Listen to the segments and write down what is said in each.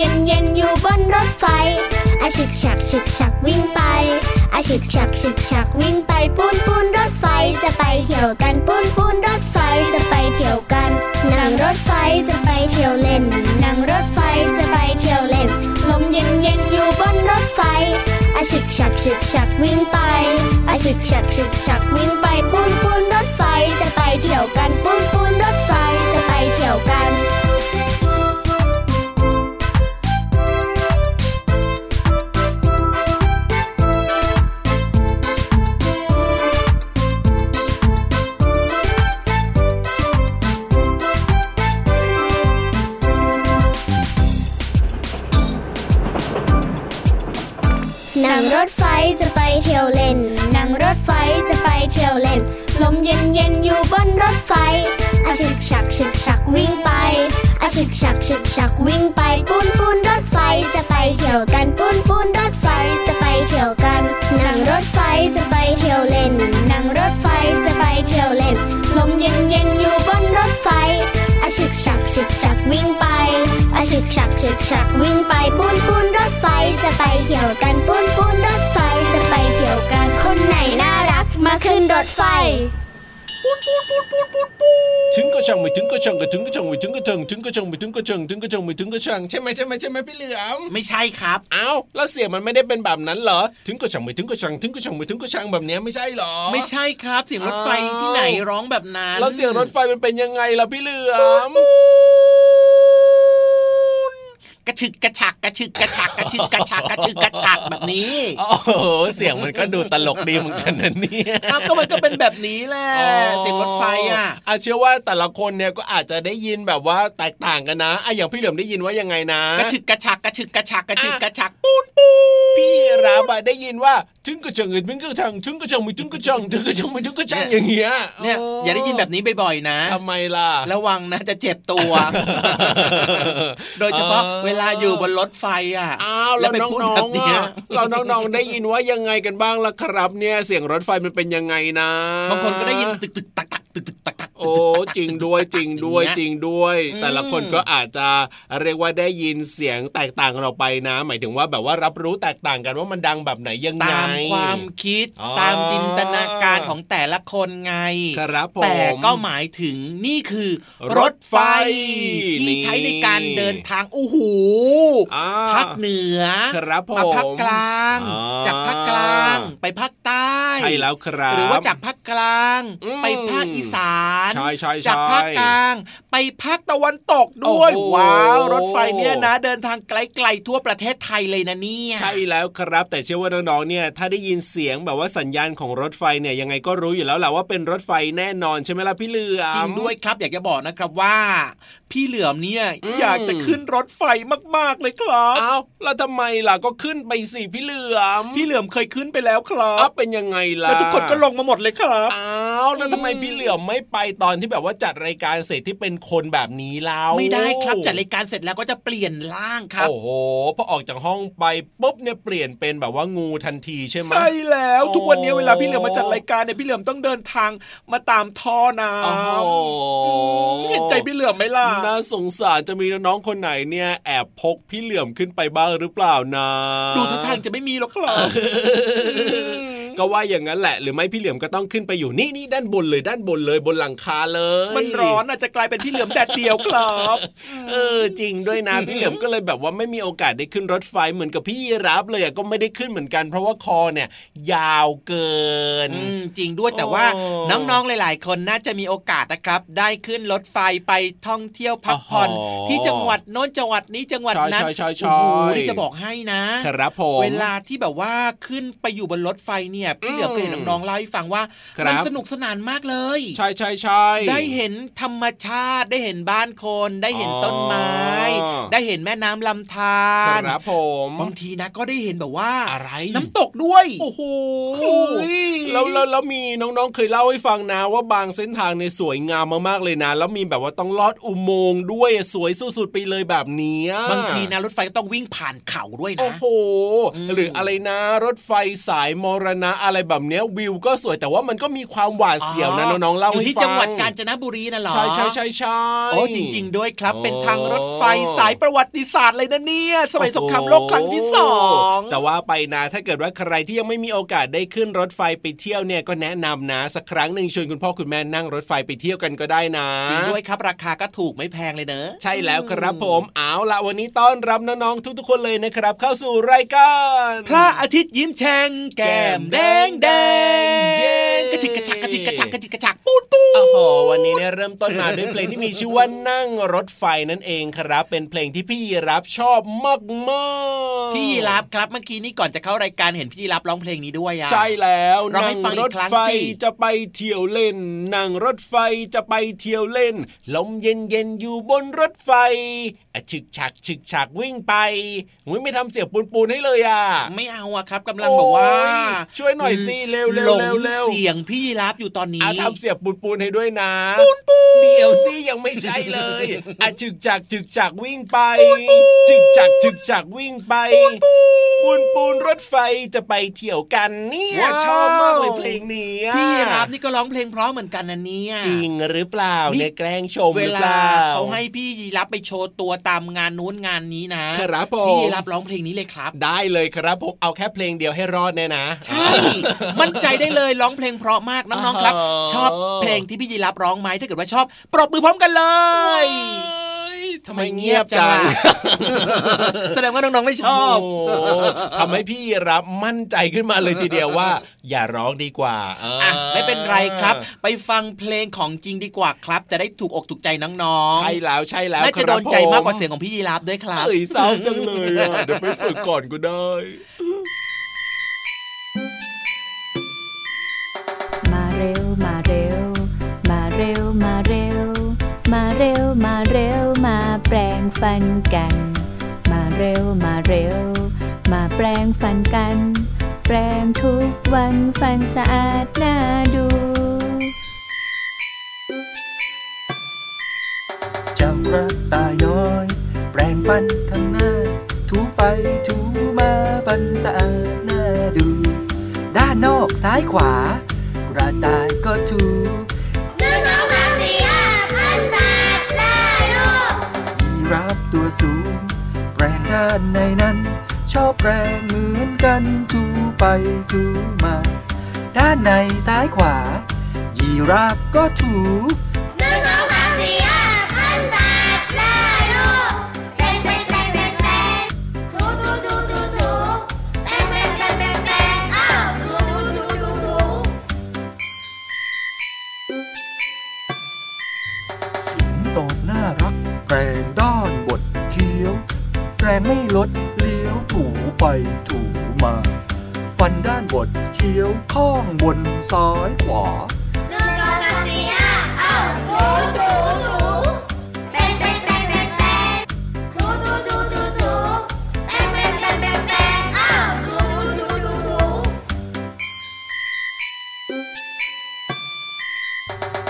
เย็นเย็นอยู่บนรถไฟอาฉึกฉักฉึกฉักวิ่งไปอาฉึกฉักฉึกฉักวิ่งไปปูนปูนรถไฟจะไปเที่ยวกันปูนปูนรถไฟจะไปเที่ยวกันนั่งรถไฟจะไปเที่ยวเล่นนั่งรถไฟจะไปเที่ยวเล่น ลมเย็นเย็นอยู่บนรถไฟอาฉึกฉักฉึกฉักวิ่งไปอาฉึกฉักฉึกฉักวิ่งไป ฉึกฉักฉึกฉักวิ่งไปปูนปูนรถไฟจะไปเที่ยวกันปูนปูนรถไฟจะไปเที่ยวกันนั่งรถไฟจะไปเที่ยวเล่นนั่งรถไฟจะไปเที่ยวเล่น ลมเย็นเย็นอยู่บนรถไฟอาฉึกฉักฉึกฉักวิ่งไปอาฉึกฉักฉึกฉักวิ่งไปปูนปูนรถไฟจะไปเที่ยวกันปูนปูนรถไฟจะไปเที่ยวกันคนไหนน่ารักมาขึ้นรถไฟ ถึงก็ช่างไม่ถึงก็ช่างก็ถึงก็ช่างไม่ถึงก็ถึงถึงก็ช่างไม่ถึงก็ช่างถึงก็ช่างไม่ถึงก็ช่างใช่ไหมใช่ไหมใช่ไหมพี่เหลือมไม่ใช่ครับเอ้าแล้วเสียงมันไม่ได้เป็นแบบนั้นเหรอ ถึงก็ช่างไม่ถึงก็ช่างถึงก็ช่างไม่ถึงก็ช่างแบบเนี้ยไม่ใช่เหรอ ไม่ใช่ครับ เสียงรถไฟที่ไหนร้องแบบนั้นแล้วเสียงรถไฟมันเป็นยังไงล่ะพี่เหลือม กระชึกกระฉักกระชึกกระฉักกระชึกกระฉักกระชึกกระฉักแบบนี้โอ้โหเสียงมันก็ดูตลกดีเหมือนกันนะเนี่ยอ้าวก็มันก็เป็นแบบนี้แหละเสียงรถไฟอะอะเชื่อว่าแต่ละคนเนี่ยก็อาจจะได้ยินแบบว่าแตกต่างกันนะอะอย่างพี่เหลือมได้ยินว่ายังไงนะกระชึกกระฉักกระชึกกระฉักกระชึกกระฉักปูนปูพี่รับอะได้ยินว่าถึงกระชังเงินถึงกระชังถึงกระชังไม่ถึงกระชังถึงกระชังไม่ถึงกระชังอย่างเงี้ยเนี่ยอย่าได้ยินแบบนี้บ่อยๆนะทำไมล่ะ ระวังนะจะเจ็บตัว โดยเฉพาะเวลาอยู่บนรถไฟอะอ้าวแล้แล้ววไปน้พูดอแบงบๆเนี้ยอะเราน้องๆได้ยินว่ายังไงกันบ้างล่ะครับ เนี่ยเสียงรถไฟมันเป็นยังไงนะบางคนก็ได้ยินตึกตึกตักตักตึกตึกตักตัก โอ้จริงด้วยจริงด้วยอย่างเงี้ยจริงด้วยอืมแต่ละคนก็อาจจะเรียกว่าได้ยินเสียงแตกต่างกันออกไปนะ หมายถึงว่าแบบว่ารับรู้แตกต่างกันว่ามันดังแบบไหนยังไงตามความคิดอ๋อตามจินตนาการของแต่ละคนไงครับผมแต่ก็หมายถึงนี่คือ รถไฟ ที่ใช้ในการเดินทางโอ้โหอ่าภาคเหนือครับผมมาภาคกลางอ่าจากภาคกลางไปภาคใต้ใช่แล้วครับหรือว่าจากภาคกลางอืมไปภาคอีสานใช่ใช่ใช่จากภาคกลาง ไปภาคตะวันตกด้วยโอ้โหว้าวรถไฟเนี่ยนะ เดินทางไกลๆทั่วประเทศไทยเลยนะเนี่ยใช่แล้วครับ แต่เชื่อว่าน้องๆเนี่ยถ้าได้ยินเสียงแบบว่าสัญญาณของรถไฟเนี่ยยังไงก็รู้อยู่แล้วแหละว่าเป็นรถไฟแน่นอนใช่ไหมล่ะพี่เหลือมจริงด้วยครับอยากจะบอกนะครับว่า พี่เหลือมเนี่ยอืมอยากจะขึ้นรถไฟมากๆเลยครับอ้าวแล้วทำไมล่ะก็ขึ้นไปสิพี่เหลือมพี่เหลือมเคยขึ้นไปแล้วครัอ้าบวเป็นยังไงล่ะแล้วทุกคนก็ลงมาหมดเลยครับอ้า วแล้วทำไมพี่เหลือมไม่ไปตอนที่แบบว่าจัดรายการเสร็จที่เป็นคนแบบนี้เล่าไม่ได้ครับจัดรายการเสร็จแล้วก็จะเปลี่ยนร่างครับโอ้โหพอออกจากห้องไปปุ๊บเนี่ยเปลี่ยนเป็นแบบว่างูทันทีใช่ไหมใช่แล้วโอ้ทุกวันนี้เวลาพี่เหลือมมาจัดรายการเนี่ยพี่เหลือมต้องเดินทางมาตามท่อน้โอ้โหำเห็นใจพี่เหลือมไหมล่ะน่าสงสารจะมีน้องๆคนไหนเนี่ยแอบพกพี่เหลือมขึ้นไปบ้างหรือเปล่านะดูท่าทางจะไม่มีหรอกครับก็ว่าอย่างนั้นแหละหรือไม่พี่เหลือมก็ต้องขึ้นไปอยู่นี่นี่ด้านบนเลยด้านบนเลยบนหลังคาเลย มันร้อนอาจจะกลายเป็นพี่เหลือมแดดเดียวครับเออจริงด้วยนะพี่เหลือมก็เลยแบบว่าไม่มีโอกาสได้ขึ้นรถไฟเหมือนกับพี่รับเลยอะก็ไม่ได้ขึ้นเหมือนกัน เพราะว่าคอเนี่ย ยาวเกินอืมจริงด้วยแต่ว่าโอ้น้องๆหลาย ๆ คนน่าจะมีโอกาสนะครับ ได้ขึ้นรถไฟไปท่องเที่ยวพักผ่อนอ๋อที่จังหวัดโน้นจังหวัดนี้จังหวัดนั้นใช่ใช่ใช่โอ้โหใช่นี่จะบอกให้นะ ครับผมเวลาที่แบบว่าขึ้นไปอยู่บนรถไฟเนี่ยเนี่ยพี่เหลือก็เห็นน้องๆเล่าให้ฟังว่าครับมันสนุกสนานมากเลย ใช่ใช่ใช่ได้เห็นธรรมชาติได้เห็นบ้านคนได้เห็นต้นไม้อ๋อได้เห็นแม่น้ำลำธารครับผมบางทีนะก็ได้เห็นแบบว่าอะไร น้ำตกด้วย โอ้โหโอ้ยแล้วแล้วแล้วมีน้องๆเคยเล่าให้ฟังนะว่าบางเส้นทางในยสวยงามมากๆเลยนะ แล้วมีแบบว่าต้องลอดอุโมงค์ด้วยสวยสุดๆไปเลยแบบเนี้ยบางทีนะรถไฟก็ต้องวิ่งผ่านเขาด้วยโอ้นะโหอืมหรืออะไรนะ รถไฟสายมรณะอะไรแบบเนี้ยวิวก็สวยแต่ว่ามันก็มีความหวาดเสียวนะน้องๆเล่าอยู่ให้ที่ฟังจังหวัดกาญจนบุรีน่ะเหรอใช่ใช่ใช่ใช่โอ้จริง ๆ ด้วยครับโอ้เป็นทางรถไฟสายประวัติศาสตร์เลยนะเนี่ยสมัยสงครามโลกครั้งที่สองจะว่าไปนะถ้าเกิดว่าใครที่ยังไม่มีโอกาสได้ขึ้นรถไฟไปเที่ยวเนี่ยก็แนะนำนะ สักครั้งหนึ่งชวนคุณพ่อคุณแม่นั่งรถไฟไปเที่ยวกันก็ได้นะจริงด้วยครับราคาก็ถูกไม่แพงเลยเนอะใช่แล้วครับผมเอาละวันนี้ต้อนรับน้องๆทุกๆคนเลยนะครับ เข้าสู่รายการพระอาทิตย์ยิ้มแฉ่งแก้มแดงแดงเย้กระจิกกระชักกระจิกกระชักกระจิกกระชักปูดปูดโอ้โหวันนี้เนี่ยเริ่มต้นมาด้วยเพลงที่มีชื่อว่านั่งรถไฟนั่นเองครับ เป็นเพลงที่พี่ยีรับชอบมากๆพี่ยีรับครับเมื่อกี้นี้ก่อนจะเข้ารายการเห็นพี่ยีรับร้องเพลงนี้ด้วยอะใช่แล้วร้องให้นั่งฟังอีรกถครั้งไฟสิจะไปเที่ยวเล่น นั่งรถไฟจะไปเที่ยวเล่น ลมเย็นเย็นๆอยู่บนรถไฟอะฉึกฉักฉึกฉักวิ่งไปอุ๊ยไม่ทำเสียงปูนปูนๆให้เลยอะ ไม่เอาอะครับกำลังบอกว่าโอ้ยช่วยหน่อยสิเร็วๆหลงเร็วๆเสียงพี่ยีรับอยู่ตอนนี้อาทำเสียงปูนปูนๆให้ด้วยนะ ปูนปูเดี๋ยวสิยังไม่ใช่เลยอะฉึกจักฉึกจักวิ่งไปฉึกจักฉึกจักวิ่งไป ปูนปูนรถไฟจะไปเที่ยวกันเนี่ยว้าวชอบมากเลยเพลงนี้อะพี่ยีรับนี่ก็ร้องเพลงเพราะเหมือนกันนะเนี่ยจริงหรือเปล่านี่เนี่ยแกล้งชมเวหรือลาเปล่าเขาให้พี่ยีรับไปโชว์ตัวตามงานนู้นงานนี้นะครับผมพี่ยีรับร้องเพลงนี้เลยครับ ได้เลยครับผมเอาแค่เพลงเดียวให้รอดแน่นะ ใช่ มั่นใจได้เลยร้องเพลงเพราะมากน้องๆครับอ๋อชอบเพลงที่พี่ยีรับร้องไหมถ้าเกิดว่าชอบ ปรบมือพร้อมกันเลยทำไมเงียบจังอะแสดงว่าน้องๆไม่ชอบโโหทำให้พี่รับมั่นใจขึ้นมาเลยทีเดียวว่า อย่าร้องดีกว่าอะไม่เป็นไรครับ ไปฟังเพลงของจริงดีกว่าครับ จะได้ถูกอกถูกใจน้องๆ ใช่แล้วใช่แล้วน่าจะคโดรับนใจมากกว่าผเสียงของพี่ยีรับด้วยครับเอ้ยเศร้าจังเลยอะเดี๋ยวไปฝึกก่อนก็ได้ มาเร็ว มาเร็วมาเร็ว มาเร็วมาเร็วมาแปลงฟันกัน มาเร็วมาเร็ว มาแปลงฟันกัน แปลงทุกวันฟันสะอาดน่าดูจ้ากระตาย้อย แปรงฟันข้างหน้า ถูไปถูมาฟันสะอาดน่าดู ด้านนอกซ้ายขวา ระต่ายก็ถูหนึ่งสองสามสี่ห้าพันแปดได้ลูกยีราฟตัวสูงแปรงด้านในนั้น ชอบแปรงเหมือนกันถูไปถูมา ด้านในซ้ายขวา ยีราฟก็ถูห ไม่ลดเลี้ยวถูไปถูมา ฟันด้านบดเคี้ยวข้องบนซ้ายขวาหนึ่งสองสามสี่ห้าอ้าถูถูถูแปงแปงแปงแปงแปงถูถูถูถูถูแปงแปงแปงแปงแปงอ้าถูถูถู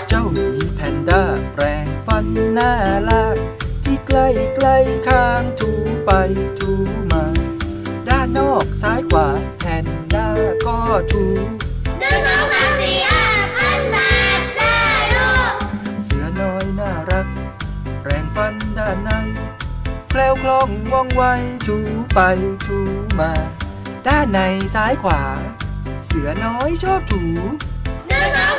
เจ้าหมีแพนด้าแปรงฟันหน้าลาก ใกล้ใกล้ข้างถูไปถูมา ด้านนอกซ้ายขวาแพนด้าก็ถูนึ่งสองสามสี่ห้าพันแปดได้ลูกเสือน้อยน่ารัก แรงฟันด้านในแคล้วคล่องว่องไวถูไปถูมา ด้านในซ้ายขวา เสือน้อยชอบถูนึ่งสอง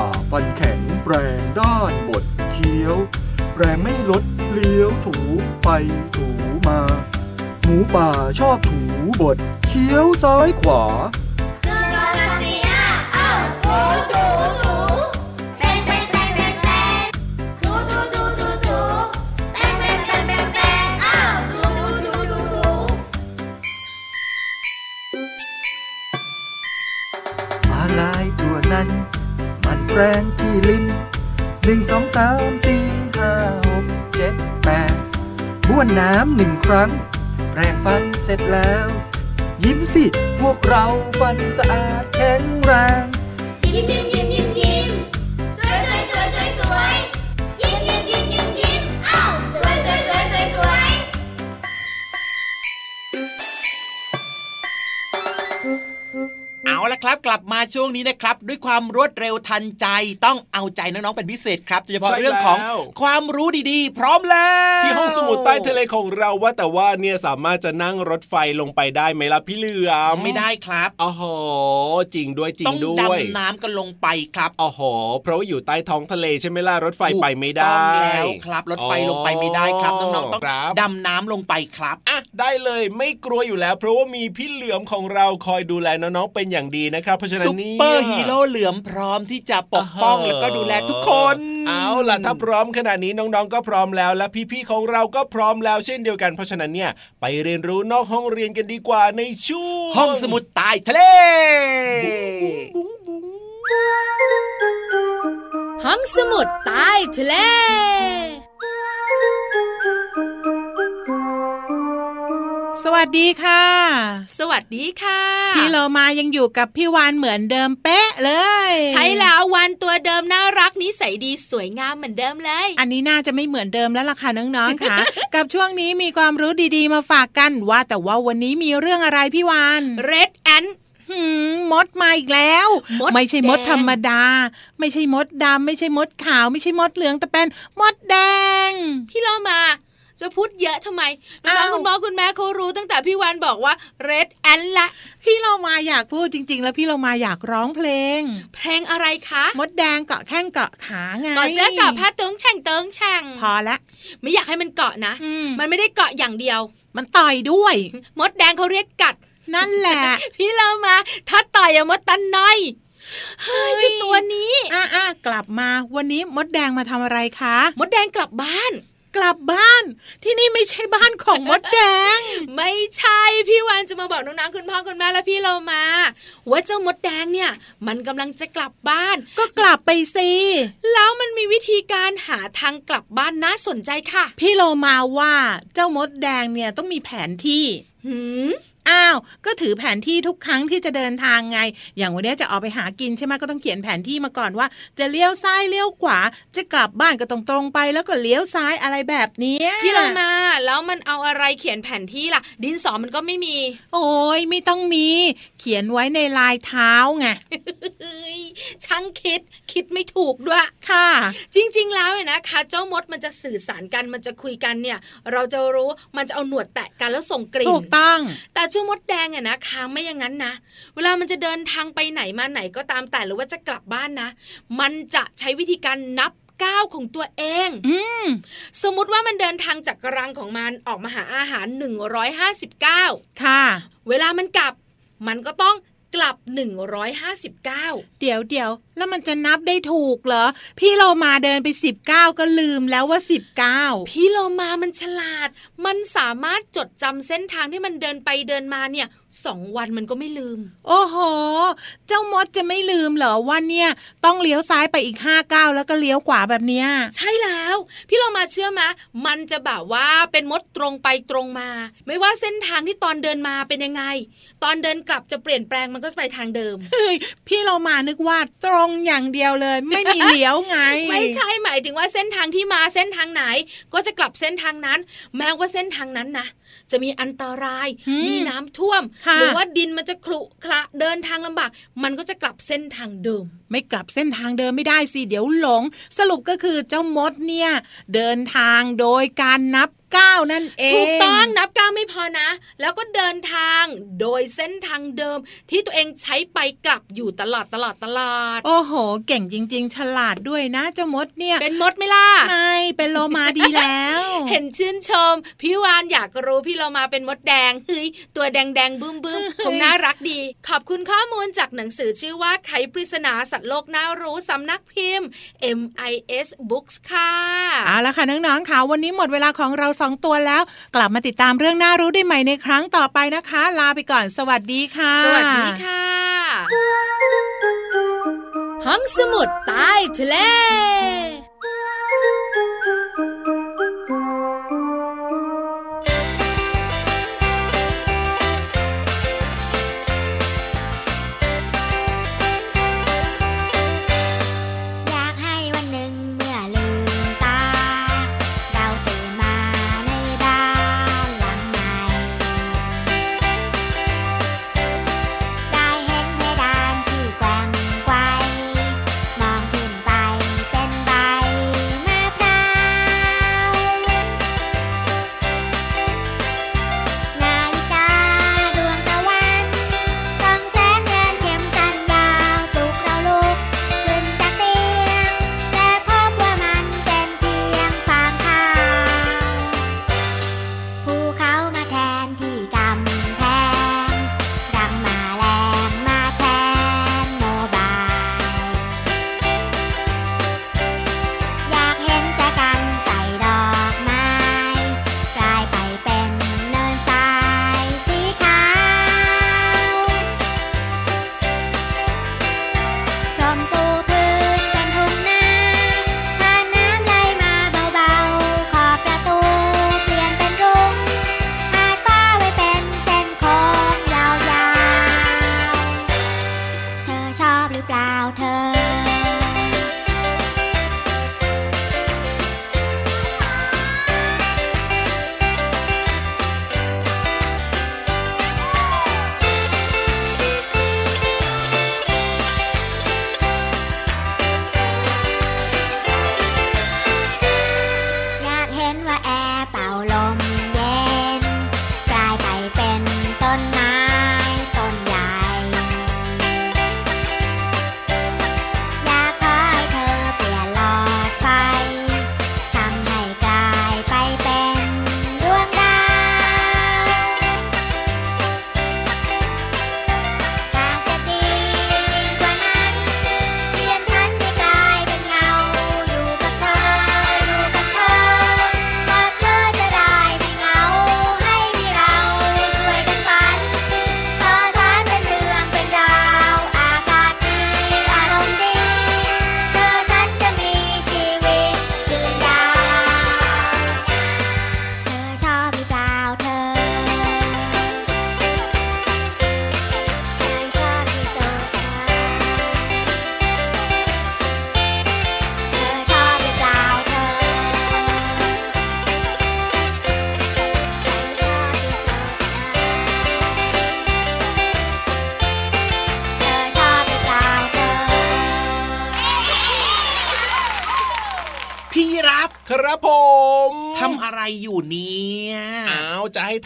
าฟันแข็งแปลงด้านบดเคี้ยว แรงไม่ลดเลี้ยวถูไปถูมา หมูป่าชอบถูบดเคี้ยวซ้ายขวาอะไรตัวนั้น แปรงที่ลิ้นหนึ่งสองสามสี่ห้าหกเจ็ดแปดบ้วนน้ำหนึ่งครั้ง แปรงฟันเสร็จแล้ว ยิ้มสิ พวกเราฟันสะอาดแข็งแรง ยิ้มยิ้มยิ้มยิ้มยิ้มสวยสวยสวยสวยสวยยิ้มยิ้มยิ้มยิ้มยิ้มอ้าวสวยสวยสวยสวยสวย เอาละครับกลับมาช่วงนี้นะครับ ด้วยความรวดเร็วทันใจต้องเอาใจน้องๆเป็นพิเศษครับโดยเฉพาะใช่เรื่องของแล้วความรู้ดีๆ พร้อมแล้วที่ห้องสมุดใต้ทะเลของเราว่าแต่ว่าเนี่ยสามารถจะนั่งรถไฟลงไปได้ไหมล่ะพี่เหลือมไม่ได้ครับอ๋อโหจริงด้วยจริงด้วยต้องดำน้ำกันลงไปครับอ๋อโหเพราะว่าอยู่ใต้ท้องทะเลใช่ไหมล่ะรถไฟไปไม่ได้ถูกต้องแล้วครับรถไฟลงไปไม่ได้ครับน้องๆต้องครับดำน้ำลงไปครับอะได้เลยไม่กลัวอยู่แล้ว เพราะว่ามีพี่เหลือมของเราคอยดูแลน้องๆเป็นอย่างดีนะครับ เพราะฉะนั้นนี่ซุปเปอร์ฮีโร่เหลือมพร้อมที่จะปกป้องแล้วก็ดูแลทุกคน เอาล่ะถ้าพร้อมขนาดนี้น้องๆก็พร้อมแล้ว และพี่ๆของเราก็พร้อมแล้วเช่นเดียวกันเพราะฉะนั้นเนี่ยไปเรียนรู้นอกห้องเรียนกันดีกว่าในช่วงห้องสมุดใต้ทะเลห้องสมุดใต้ทะเล สวัสดีค่ะ สวัสดีค่ะ พี่โลมายังอยู่กับพี่วานเหมือนเดิมเป๊ะเลย ใช่แล้ววันตัวเดิมน่ารักนิสัยดีสวยงามเหมือนเดิมเลย อันนี้น่าจะไม่เหมือนเดิมแล้วล่ะค่ะน้องๆค่ะ กับช่วงนี้มีความรู้ดีๆมาฝากกันว่าแต่ว่าวันนี้มีเรื่องอะไรพี่วาน Red Ant หืมมดมาอีกแล้วมดไม่ใช่มดแดงธรรมดา ไม่ใช่มดดำไม่ใช่มดขาว ไม่ใช่มดเหลืองแต่เป็นมดแดง พี่เรามา จะพูดเยอะทำไมน้องอ้าวๆคุณพ่อคุณแม่เขารู้ตั้งแต่พี่วันบอกว่า Red Ant ละ พี่เรามาอยากพูดจริง ๆ แล้วพี่เรามาอยากร้องเพลง เพลงอะไรคะมดแดงเกาะแข้งเกาะขาไงกอดเสื้อกับผ้าเติงแฉ่งเติงแฉ่งพอละไม่อยากให้มันเกาะนะอืมมันไม่ได้เกาะอย่างเดียว มันต่อยด้วย มดแดงเขาเรียกกัด นั่นแหละ พี่เรามาถ้าต่อยอะมดตันน้อยเฮ้ยเจ้าตัวนี้ อะอะกลับมา วันนี้มดแดงมาทำอะไรคะ มดแดงกลับบ้าน กลับบ้าน ที่นี่ไม่ใช่บ้านของมดแดง ไม่ใช่พี่วานจะมาบอกน้องๆคุณพ่อคุณแม่และพี่เรามาว่าเจ้ามดแดงเนี่ย มันกำลังจะกลับบ้าน ก็กลับไปสิแล้วมันมีวิธีการหาทางกลับบ้านน่าสนใจค่ะ พี่โลมาว่าเจ้ามดแดงเนี่ยต้องมีแผนที่หืม อ้าว ก็ถือแผนที่ทุกครั้งที่จะเดินทางไง อย่างวันนี้จะออกไปหากินใช่ไหมก็ต้องเขียนแผนที่มาก่อนว่า จะเลี้ยวซ้ายเลี้ยวขวา จะกลับบ้านก็ตรงตรงๆไปแล้วก็เลี้ยวซ้ายอะไรแบบเนี้ยพี่เรามา แล้วมันเอาอะไรเขียนแผนที่ล่ะ ดินสอมันก็ไม่มี โอ้ยไม่ต้องมี เขียนไว้ในลายเท้าไงเฮ้ยช่างคิดคิดไม่ถูกด้วยค่ะ จริง ๆ แล้วเนี่ยนะคะเจ้ามดมันจะสื่อสารกันมันจะคุยกันเนี่ย เราจะรู้มันจะเอาหนวดแตะกันแล้วส่งกลิ่ถูนกต้องแต่เจ้ามดแดงเนี่ยนะคะไม่อย่างนั้นนะ เวลามันจะเดินทางไปไหนมาไหนก็ตามแต่หรือว่าจะกลับบ้านนะ มันจะใช้วิธีการนับก้าวของตัวเองอืมสมมุติว่ามันเดินทางจากรังของมันออกมาหาอาหาร 159 ค่ะ เวลามันกลับมันก็ต้อง กลับ 159 เดี๋ยวเดี๋ยวแล้วมันจะนับได้ถูกเหรอ พี่เรามาเดินไปสิบเก้าก็ลืมแล้วว่าสิบเก้าพี่โลมามันฉลาด มันสามารถจดจำเส้นทางที่มันเดินไปเดินมาเนี่ย สองวันมันก็ไม่ลืม โอ้โห เจ้ามดจะไม่ลืมเหรอว่าเนี่ยต้องเลี้ยวซ้ายไปอีกห้าก้าวแล้วก็เลี้ยวขวาแบบเนี้ย ใช่แล้ว พี่เรามาเชื่อไหมมันจะแบบว่าเป็นมดตรงไปตรงมา ไม่ว่าเส้นทางที่ตอนเดินมาเป็นยังไง ตอนเดินกลับจะเปลี่ยนแปลงมันก็ไปทางเดิมเฮ้ยพี่เรามานึกว่าตรงอย่างเดียวเลย ไม่มีเลี้ยวไง ไม่ใช่หมายถึงว่าเส้นทางที่มาเส้นทางไหน ก็จะกลับเส้นทางนั้น แม้ว่าเส้นทางนั้นนะจะมีอันตรายอืมมีน้ำท่วมค่ะหรือว่าดินมันจะครุขระเดินทางลำบาก มันก็จะกลับเส้นทางเดิม ไม่กลับเส้นทางเดิมไม่ได้สิเดี๋ยวหลง สรุปก็คือเจ้ามดเนี่ย เดินทางโดยการนับ ก้าวนั่นเอง ถูกต้องนับก้าวไม่พอนะ แล้วก็เดินทางโดยเส้นทางเดิมที่ตัวเองใช้ไปกลับอยู่ตลอดตลอดตลอด โอ้โห เก่งจริง ๆ ฉลาดด้วยนะเจ้ามดเนี่ย เป็นมดไหมล่ะ ไม่ เป็นโลมาดีแล้ว เห็นชื่นชม พี่วานอยากรู้พี่เรามาเป็นมดแดงเฮ้ยตัวแดงแดงๆบึ้มบึ้มคงน่ารักดี ขอบคุณข้อมูลจากหนังสือชื่อว่าไขปริศนาสัตว์โลกน่ารู้สำนักพิมพ์ MIS Books ค่ะเอาละค่ะน้องๆค่ะวันนี้หมดเวลาของเราสองตัวแล้ว กลับมาติดตามเรื่องน่ารู้ได้ใหม่ในครั้งต่อไปนะคะ ลาไปก่อนสวัสดีค่ะ สวัสดีค่ะ ห้องสมุดใต้ทะเล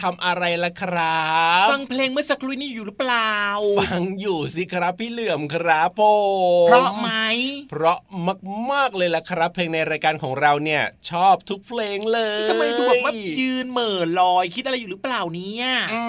ทำอะไรล่ะครับ ฟังเพลงเมื่อสักครู่นี้อยู่หรือเปล่า ฟังอยู่สิครับพี่เหลื่อมครับผมเพราะไหม เพราะมากๆเลยล่ะครับ เพลงในรายการของเราเนี่ยชอบทุกเพลงเลยทำไมดูแบบว่ายืนเหม่อลอยคิดอะไรอยู่หรือเปล่าเนี่ยอื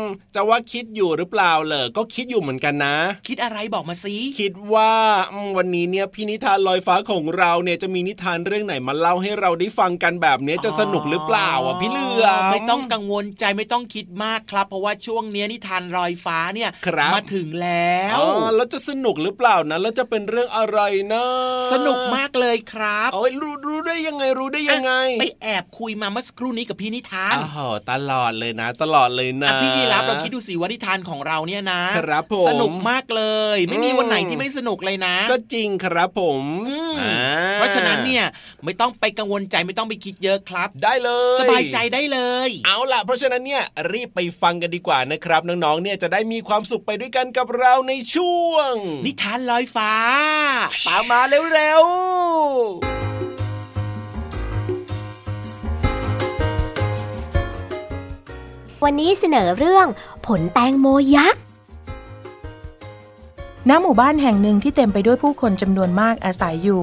มจะว่าคิดอยู่หรือเปล่าเหรอก็คิดอยู่เหมือนกันนะ คิดอะไรบอกมาสิคิดว่าอืมวันนี้เนี่ยพี่นิทานลอยฟ้าของเราเนี่ยจะมีนิทานเรื่องไหนมาเล่าให้เราได้ฟังกันแบบนี้จะสนุกหรือเปล่าอะพี่เหลือมไม่ต้องกังวลใจไม่ต้องคิดมากครับ เพราะว่าช่วงเนี้ยนิทานลอยฟ้าเนี่ยครับมาถึงแล้วอ๋อแล้วจะสนุกหรือเปล่านะแล้วจะเป็นเรื่องอะไรนะสนุกมากเลยครับโอ้ยรู้รู้ได้ยังไงรู้ได้ยังไง ไปแอบคุยมาเมื่อสักครู่นี้กับพี่นิทานอ้าวตลอดเลยนะ ตลอดเลยนะอะพี่ยีรับเราคิดดูสิว่านิทานของเราเนี่ยนะครับผมสนุกมากเลย ไม่มีอืมวันไหนที่ไม่สนุกเลยนะ ก็จริงครับผมอืมอ่าเพราะฉะนั้นเนี่ยไม่ต้องไปกังวลใจไม่ต้องไปคิดเยอะครับ ได้เลย สบายใจได้เลย เอาล่ะเพราะฉะนั้นเนี่ยรีบไปฟังกันดีกว่านะครับ น้องๆเนี่ยจะได้มีความสุขไปด้วยกันกับเราในช่วง นิทานลอยฟ้าตามมาเร็ววันนี้เสนอเรื่องผลแตงโมยักษ์ ณ หมู่บ้านแห่งหนึ่งที่เต็มไปด้วยผู้คนจำนวนมากอาศัยอยู่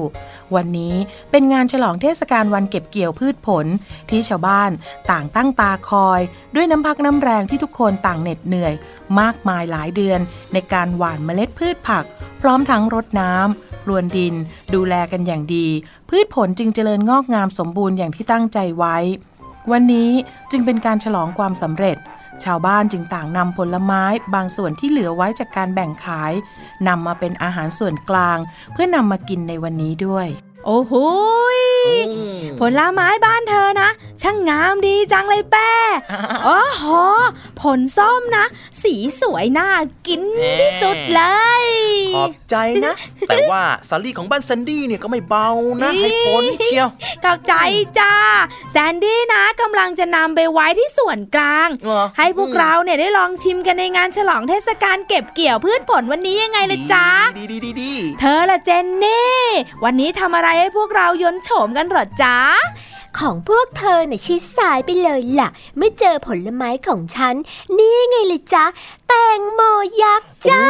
วันนี้เป็นงานฉลองเทศกาลวันเก็บเกี่ยวพืชผล ที่ชาวบ้านต่างตั้งตาคอย ด้วยน้ำพักน้ำแรงที่ทุกคนต่างเหน็ดเหนื่อย มากมายหลายเดือน ในการหว่านเมล็ดพืชผัก พร้อมทั้งรดน้ำรวนดิน ดูแลกันอย่างดี พืชผลจึงเจริญงอกงามสมบูรณ์อย่างที่ตั้งใจไว้ วันนี้จึงเป็นการฉลองความสำเร็จ ชาวบ้านจึงต่างนำผลไม้บางส่วนที่เหลือไว้จากการแบ่งขายนำมาเป็นอาหารส่วนกลาง เพื่อนำมากินในวันนี้ด้วย โอ้โหยผลไม้บ้านเธอนะ ช่างงามดีจังเลยแป้โอ้โหผลส้มนะ สีสวยน่ากินที่สุดเลย ขอบใจนะ แต่ว่าสาลี่ของบ้านแซนดี้เนี่ยก็ไม่เบานะให้ผลเชียวขอบใจจ้าแซนดี้นะกำลังจะนำไปไว้ที่ส่วนกลางเหรอให้พวกเราเนี่ยได้ลองชิมกันในงานฉลองเทศกาลเก็บเกี่ยวพืชผลวันนี้ยังไงล่ะจ๊ะดีดีดีดีเธอละเจนนี่ วันนี้ทำอะไรให้พวกเรายนโฉมกันหรอจ๊ะของพวกเธอน่ะชิดสายไปเลยล่ะ ไม่เจอผลไม้ของฉัน นี่ไงเลยจ๊ะแตงโมยักษ์จ้า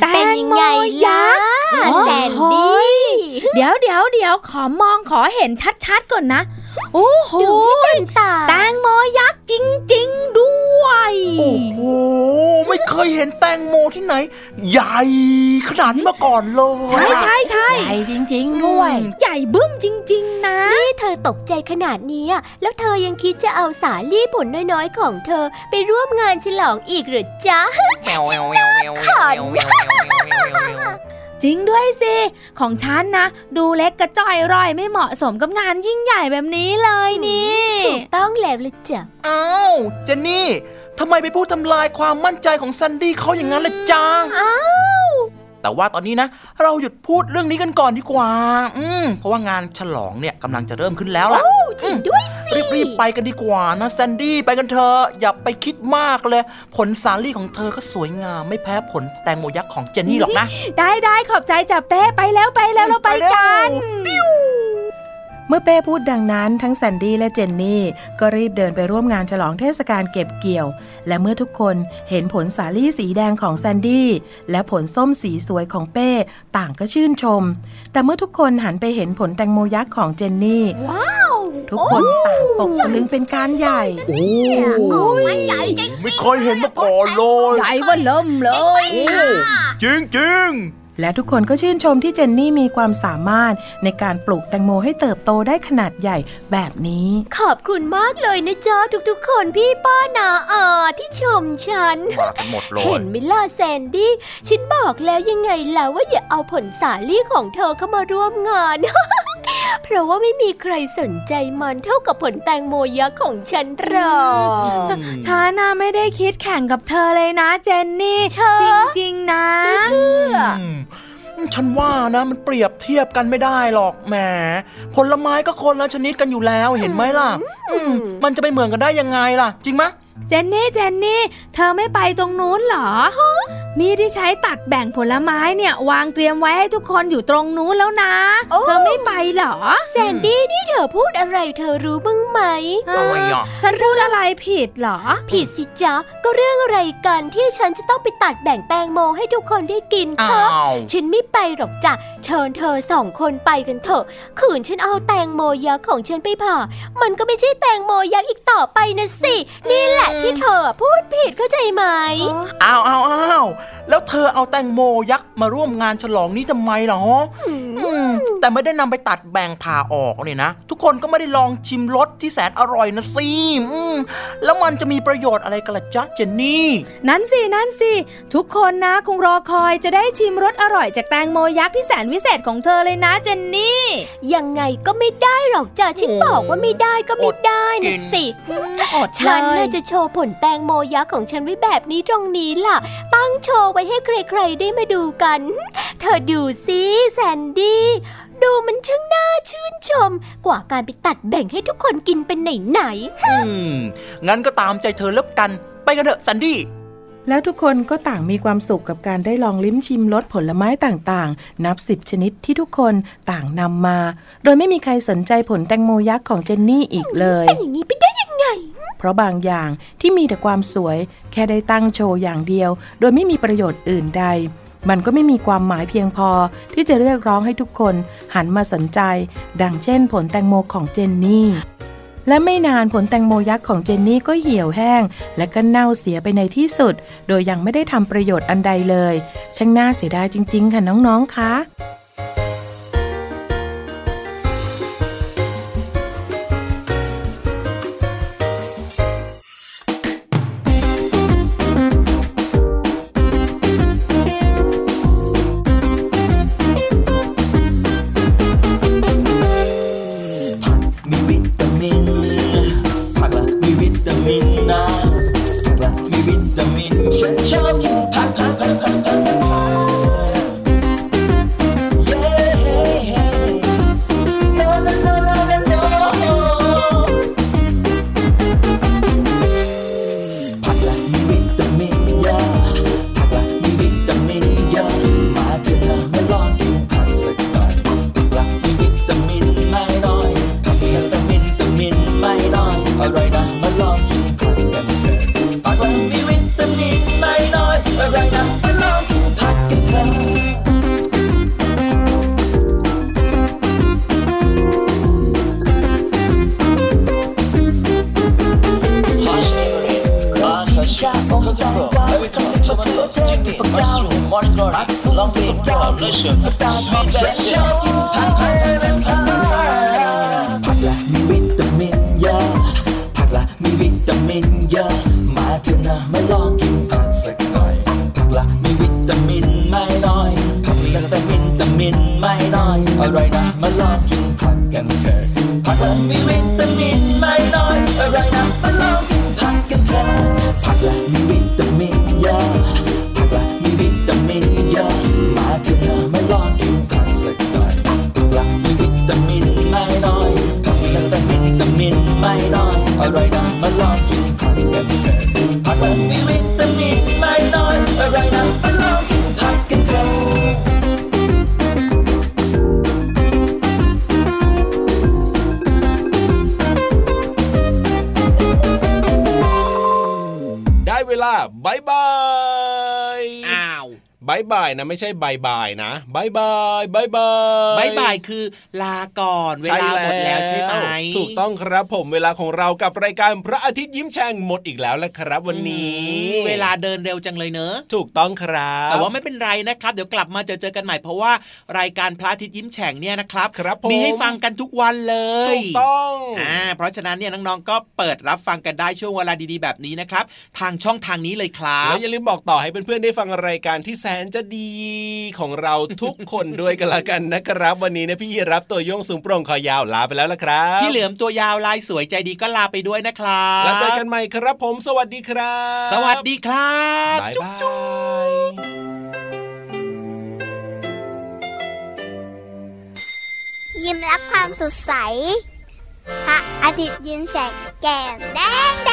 แตเป็นงยังโมไงยัล่ะกษ์แซนโอ้โหดี้เดี๋ยวเดี๋ยวเดี๋ยวขอมองขอเห็นชัดๆก่อนนะ โอ้โหดูให้เต็มตาแตงโมยักษ์จริง ๆ ด้วย โอ้โห ไม่เคยเห็นแตงโมที่ไหน ใหญ่ขนาดนี้มาก่อนเลย ใช่ใช่ใช่ใหญ่จริง ๆ ด้วย ใหญ่บึ้มจริง ๆ นะ นี่เธอตกใจขนาดนี้อะแล้วเธอยังคิดจะเอาสาลี่ผลน้อยๆ ของเธอไปร่วมงานฉลององอีกหรือจ๊ะฉันขันจริงด้วยสิ ของฉันนะ ดูเล็กกระจ้อยรอยไม่เหมาะสมกับงานยิ่งใหญ่แบบนี้เลยนี่ถูกต้องแล้วละจ้ะอ้าวเจนนี่ทำไมไปพูดทำลายความมั่นใจของซันดี้เขาอย่างนั้นล่ะจ๊ะอ้าว แต่ว่าตอนนี้นะ เราหยุดพูดเรื่องนี้กันก่อนดีกว่า อืมเพราะว่างานฉลองเนี่ยกำลังจะเริ่มขึ้นแล้วล่ะจริงด้วยสิรีบๆไปกันดีกว่านะแซนดี้ไปกันเถอะอย่าไปคิดมากเลย ผลสาลี่ของเธอก็สวยงามไม่แพ้ผลแตงโมยักษ์ของเจนนี่หรอกนะ ได้ได้ขอบใจจับเป้ไปแล้วไปแล้วเราไปกัน เมื่อเป้พูดดังนั้นทั้งแซนดี้และเจนนี่ ก็รีบเดินไปร่วมงานฉลองเทศกาลเก็บเกี่ยว และเมื่อทุกคนเห็นผลสาลี่สีแดงของแซนดี้และผลส้มสีสวยของเป้ต่างก็ชื่นชม แต่เมื่อทุกคนหันไปเห็นผลแตงโมยักษ์ของเจนนี่ว้าวทุกคนต่างตกตะลึงเป็นการใหญ่ โอ้ไม่เคยเห็นมาก่อนเลย ใหญ่เบ้อเริ่มเลย จริงจริง และทุกคนก็ชื่นชมที่เจนนี่มีความสามารถในการปลูกแตงโมให้เติบโตได้ขนาดใหญ่แบบนี้ ขอบคุณมากเลยนะจ๊ะทุกๆ คนพี่ป้านาอาที่ชมฉันมากันหมดเลเห็ยนไหมิล่ะแซนดี้ฉันบอกแล้วยังไงล่ะว่าอย่าเอาผลสาลี่ของเธอเข้ามาร่วมงาน เพราะว่าไม่มีใครสนใจมันเท่ากับผลแตงโมยักษ์ของฉันหรอกฉฉันน่ะไม่ได้คิดแข่งกับเธอเลยนะเจนนี่เธอจริงๆ ฉันว่านะมันเปรียบเทียบกันไม่ได้หรอกแหมผลไม้ก็คนละชนิดกันอยู่แล้วเห็นไหมล่ะ อืมมันจะไปเหมือนกันได้ยังไงล่ะ จริงไหมเจนนี่เจนนี่ เธอไม่ไปตรงนู้นเหรอ มีที่ใช้ตัดแบ่งผลไม้เนี่ยวางเตรียมไว้ให้ทุกคนอยู่ตรงนู้นแล้วนะโอ้เธอไม่ไปเหรอแซนดี้นี่เธอพูดอะไรเธอรู้บ้างไหมอะไรอะฉันพูดอะไรผิดเหรอ ผิดสิจ๊ะ ก็เรื่องอะไรกันที่ฉันจะต้องไปตัดแบ่งแตงโมให้ทุกคนได้กินเธออ้าวฉันไม่ไปหรอกจ้ะเชิญเธอสองคนไปกันเถอะ ขืนฉันเอาแตงโมยักษ์ของฉันไปผ่า มันก็ไม่ใช่แตงโมยักษ์อีกต่อไปนะสิ นี่แหละที่เธอพูดผิดเข้าใจไหมอ้าวอ้าวอ้าวแล้วเธอเอาแตงโมยักษ์มาร่วมงานฉลองนี้ทำไมเหรออืมแต่ไม่ได้นำไปตัดแบ่งผ่าออกเนี่ยนะ ทุกคนก็ไม่ได้ลองชิมรสที่แสนอร่อยนะสิอืมแล้วมันจะมีประโยชน์อะไรกันล่ะจ๊ะเจนนี่ นั่นสิ นั่นสิ ทุกคนนะคงรอคอยจะได้ชิมรสอร่อยจากแตงโมยักษ์ที่แสนวิเศษของเธอเลยนะเจนนี่ยังไงก็ไม่ได้หรอกจ้ะฉันโอ้บอกว่าไม่ได้ก็ไม่ได้กินะนสิอดฉันเลน่ายจะโชว์ผลแตงโมยักษ์ของฉันไว้แบบนี้ตรงนี้ล่ะ ตั้งโชว์ไว้ให้ใครๆได้มาดูกัน เธอดูสิแซนดี้ ดูมันช่างน่าชื่นชม กว่าการไปตัดแบ่งให้ทุกคนกินเป็นไหนๆอืม งั้นก็ตามใจเธอแล้วกัน ไปกันเถอะซันดี้แล้วทุกคนก็ต่างมีความสุขกับการได้ลองลิ้มชิมรสผลไม้ต่างๆ นับสิบชนิดที่ทุกคนต่างนำมา โดยไม่มีใครสนใจผลแตงโมยักษ์ของเจนนี่อีกเลย เป็นอย่างนี้ไปได้ยังไงเพ ราะบางอย่างที่มีแต่ความสวย แค่ได้ตั้งโชว์อย่างเดียว โดยไม่มีประโยชน์อื่นใด มันก็ไม่มีความหมายเพียงพอ ที่จะเรียกร้องให้ทุกคนหันมาสนใจ ดังเช่นผลแตงโมของเจนนี่และไม่นานผลแตงโมยักษ์ของเจนนี่ก็เหี่ยวแห้ง และก็เน่าเสียไปในที่สุด โดยยังไม่ได้ทำประโยชน์อันใดเลย ช่างน่าเสียดายจริง ๆ ค่ะน้อง ๆ คะ มินไม่น้อยอร่อยนะมาลองกินผักกันเถอะผักลมีวิตามินาว bye bye นะไม่ใช่ bye bye นะ bye bye bye bye bye bye คือลาก่อนเวลาหมดแล้วใช่ไหมถูกต้องครับผมเวลาของเรากับรายการพระอาทิตย์ยิ้มแฉ่งหมดอีกแล้วละครับวันนี้ เวลาเดินเร็วจังเลยเนอะถูกต้องครับแต่ว่าไม่เป็นไรนะครับ เดี๋ยวกลับมาเจอเจอกันใหม่เพราะว่ารายการพระอาทิตย์ยิ้มแฉ่งเนี่ยนะครับครับผมมีให้ฟังกันทุกวันเลยถูกต้องอ่าเพราะฉะนั้นเนี่ยน้องๆก็เปิดรับฟังกันได้ช่วงเวลาดีๆแบบนี้นะครับทางช่องทางนี้เลยครัแล้บวอย่าลืมบอกต่อให้เพื่อนๆได้ฟังรายการที่แสนจะดีของเราทุกคนด้วยกันละกันนะครับ วันนี้นะพี่ยีรับตัวโยงสูงโปร่งคอยาวลาไปแล้วละครับพี่เหลือมตัวยาวลายสวยใจดีก็ลาไปด้วยนะครับแล้วเจอกันใหม่ครับผม สวัสดีครับ สวัสดีครับบ๊ายบายยิ้มรับความสดใส พระอาทิตย์ยิ้มแฉกแก้มแดงแด